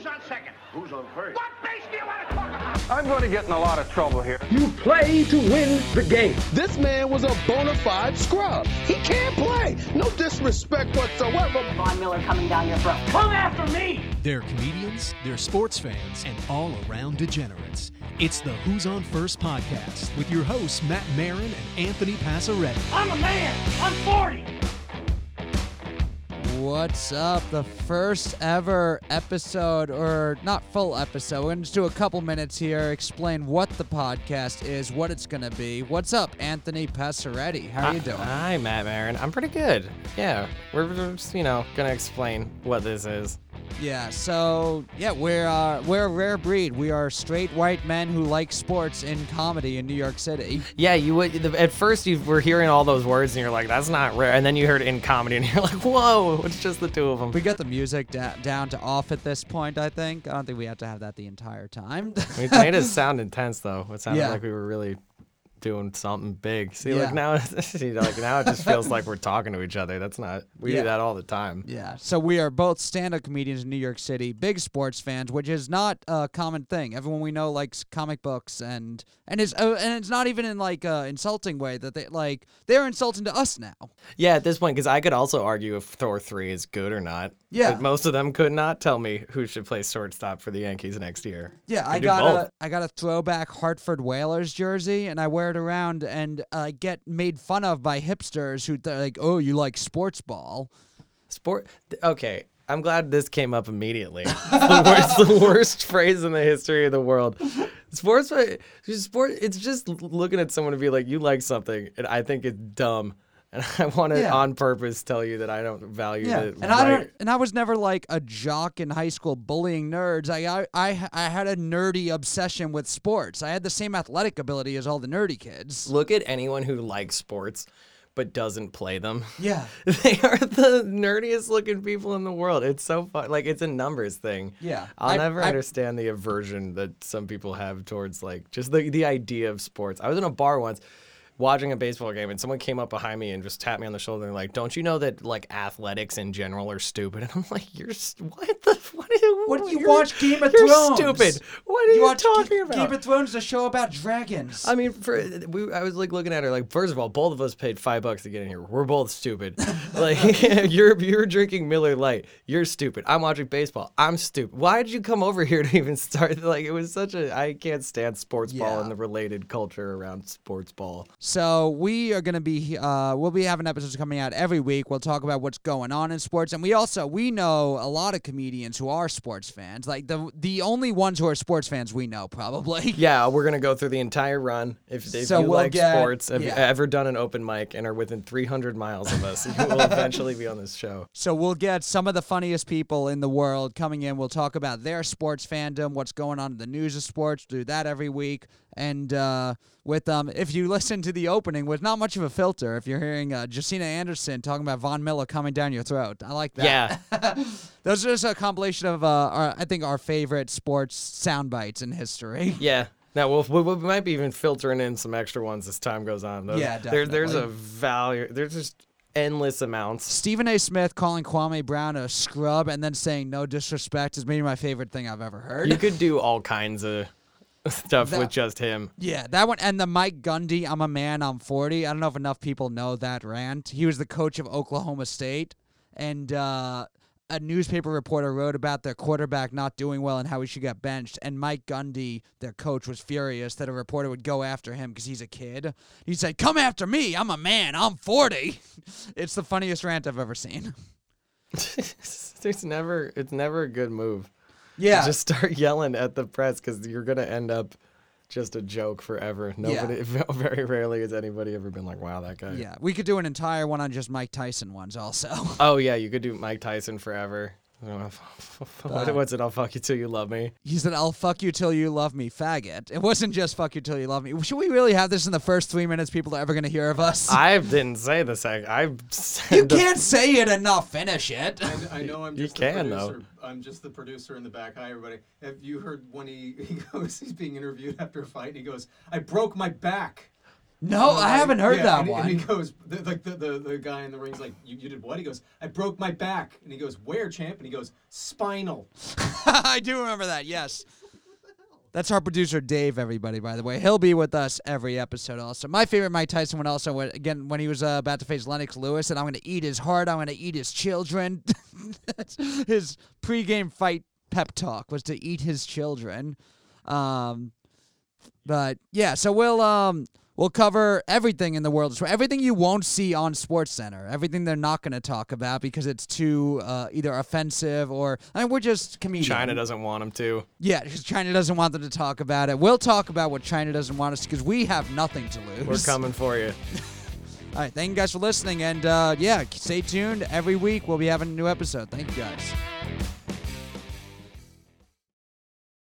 Who's on second? Who's on first? What base do you want to talk about? I'm going to get in a lot of trouble here. You play to win the game. This man was a bona fide scrub. He can't play. No disrespect whatsoever. Von Miller coming down your throat. Come after me! They're comedians, they're sports fans, and all around degenerates. It's the Who's On First podcast with your hosts, Matt Marin and Anthony Passaretti. I'm a man. I'm 40. What's up? The first ever episode, or not full episode. We're going to just do a couple minutes here, explain what the podcast is, what it's going to be. What's up, Anthony Passaretti? How are you doing? Hi, Matt Marin. I'm pretty good. Yeah, we're we're just, you know, gonna explain what this is. Yeah, so yeah, we're uh, we're a rare breed. We are straight white men who like sports in comedy in New York City. Yeah, you would the- at first you were hearing all those words and you're like, that's not rare, and then you heard in comedy and you're like, whoa, it's just the two of them. We got the music da- down to off at this point. I think. I don't think we have to have that the entire time. It made it sound intense though. It sounded Yeah. like we were really doing something big. See, Yeah. like now, see, like now it just feels like we're talking to each other. That's not. We Yeah. do that all the time. Yeah. So we are both stand-up comedians in New York City, big sports fans, which is not a common thing. Everyone we know likes comic books, and and it's uh, and it's not even in like a insulting way that they like they're insulting to us now. Yeah, at this point, because I could also argue if Thor three is good or not. Yeah. Most of them could not tell me who should play shortstop for the Yankees next year. Yeah, I got both. a I got a throwback Hartford Whalers jersey, and I wear it around and uh, get made fun of by hipsters who th- like, oh, you like sports ball. Sport. Okay, I'm glad this came up immediately. It's the, worst, the worst phrase in the history of the world. Sports. just Sport. It's just looking at someone and be like, "You like something," and I think it's dumb, and I want to Yeah. on purpose tell you that I don't value Yeah, it. and I don't, and I was never like a jock in high school bullying nerds. I, I, I, I had a nerdy obsession with sports. I had the same athletic ability as all the nerdy kids. Look at anyone who likes sports but doesn't play them. Yeah, They are the nerdiest looking people in the world. It's so fun. Like it's a numbers thing. Yeah. I'll I- never I- understand the aversion that some people have towards like just the the idea of sports. I was in a bar once watching a baseball game and someone came up behind me and just tapped me on the shoulder and like, "Don't you know that like athletics in general are stupid?" And I'm like, "You're st- what the what? Are you, What do you watch Game of you're Thrones? stupid. What are you, watch talking Ga- about?" Game of Thrones, is a show about dragons. I mean, for we, I was like looking at her like, first of all, both of us paid five bucks to get in here. We're both stupid. like you're you're drinking Miller Lite. You're stupid. I'm watching baseball. I'm stupid. Why did you come over here to even start? Like it was such a I can't stand sports ball and the related culture around sports ball. So we are gonna be uh we'll be having episodes coming out every week. We'll talk about what's going on in sports, and we also we know a lot of comedians who are sports fans. Like the the only ones who are sports fans we know probably. Yeah, we're gonna go through the entire run. If, if So you we'll like get- sports, have you yeah. ever done an open mic and are within 300 miles of us, you will eventually be on this show. So we'll get some of the funniest people in the world coming in. We'll talk about their sports fandom, what's going on in the news of sports. Do that every week. And uh, with um, if you listen to the opening with not much of a filter, if you're hearing uh, Jacina Anderson talking about Von Miller coming down your throat, I like that. Yeah. Those are just a compilation of uh, our, I think our favorite sports sound bites in history. Yeah. Now we'll, we, we might be even filtering in some extra ones as time goes on. Those, Yeah, there, there's a value. There's just endless amounts. Stephen A. Smith calling Kwame Brown a scrub and then saying no disrespect is maybe my favorite thing I've ever heard. You could do all kinds of stuff That- with just him. Yeah, that one and the Mike Gundy, I'm a man, I'm 40. I don't know if enough people know that rant. He was the coach of Oklahoma State, and uh, a newspaper reporter wrote about their quarterback not doing well and how he should get benched. And Mike Gundy, their coach, was furious that a reporter would go after him because he's a kid. He said, Come after me, I'm a man, I'm 40. it's the funniest rant I've ever seen. There's never. It's never a good move. Yeah. Just start yelling at the press because you're gonna end up just a joke forever. Nobody. Very rarely has anybody ever been like, "Wow, that guy." yeah, we could do an entire one on just Mike Tyson ones also. Oh yeah, you could do Mike Tyson forever. What- What's it? I'll fuck you till you love me. He said, I'll fuck you till you love me, faggot. It wasn't just fuck you till you love me. Should we really have this in the first three minutes people are ever going to hear of us? I didn't say the sec. I you the- can't say it and not finish it. I know I'm You just can, the though. producer. I'm just the producer in the back. Hi, everybody. Have you heard when he, he goes, he's being interviewed after a fight, and he goes, I broke my back. No, I haven't heard yeah, that and, one. And he goes, the, like the, the the guy in the ring's like, you, you did what? He goes, I broke my back. And he goes, where, champ? And he goes, spinal. I do remember that. Yes. That's our producer Dave. Everybody, by the way, he'll be with us every episode. Also, my favorite Mike Tyson one. Also, when, again when he was uh, about to face Lennox Lewis, and I'm going to eat his heart. I'm going to eat his children. His pregame fight pep talk was to eat his children. Um, but yeah, so we'll um we'll cover everything in the world everything you won't see on Sports Center, everything they're not going to talk about because it's too uh, either offensive or I mean we're just comedians. China doesn't want them to. Yeah, because China doesn't want them to talk about it. We'll talk about what China doesn't want us because we have nothing to lose. We're coming for you. All right, thank you guys for listening, and uh, yeah, stay tuned. Every week we'll be having a new episode. Thank you guys.